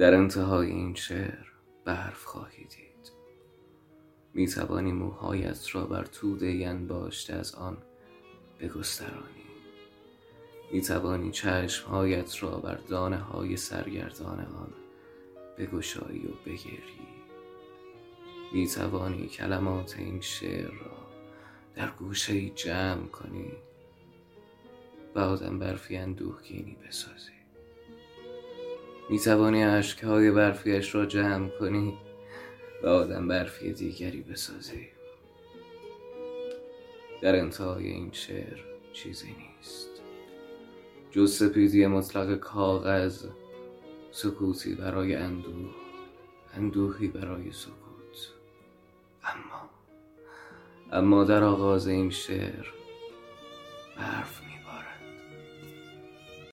در انتهای این شعر برف خواهی دید. می توانی موهایت را بر توده انباشته از آن بگسترانی. می توانی چشمهایت را بر دانه های سرگردان آن بگشایی و بگیری. می توانی کلمات این شعر را در گوشه جمع کنی و آدم برفی اندوهگینی بسازی. می توانی عشقهای برفیش را جمع کنی و آدم برفی دیگری بسازی. در انتهای این شعر چیزی نیست. جز سپیدی مطلق کاغذ سکوتی برای اندوه اندوهی برای سکوت. اما اما در آغاز این شعر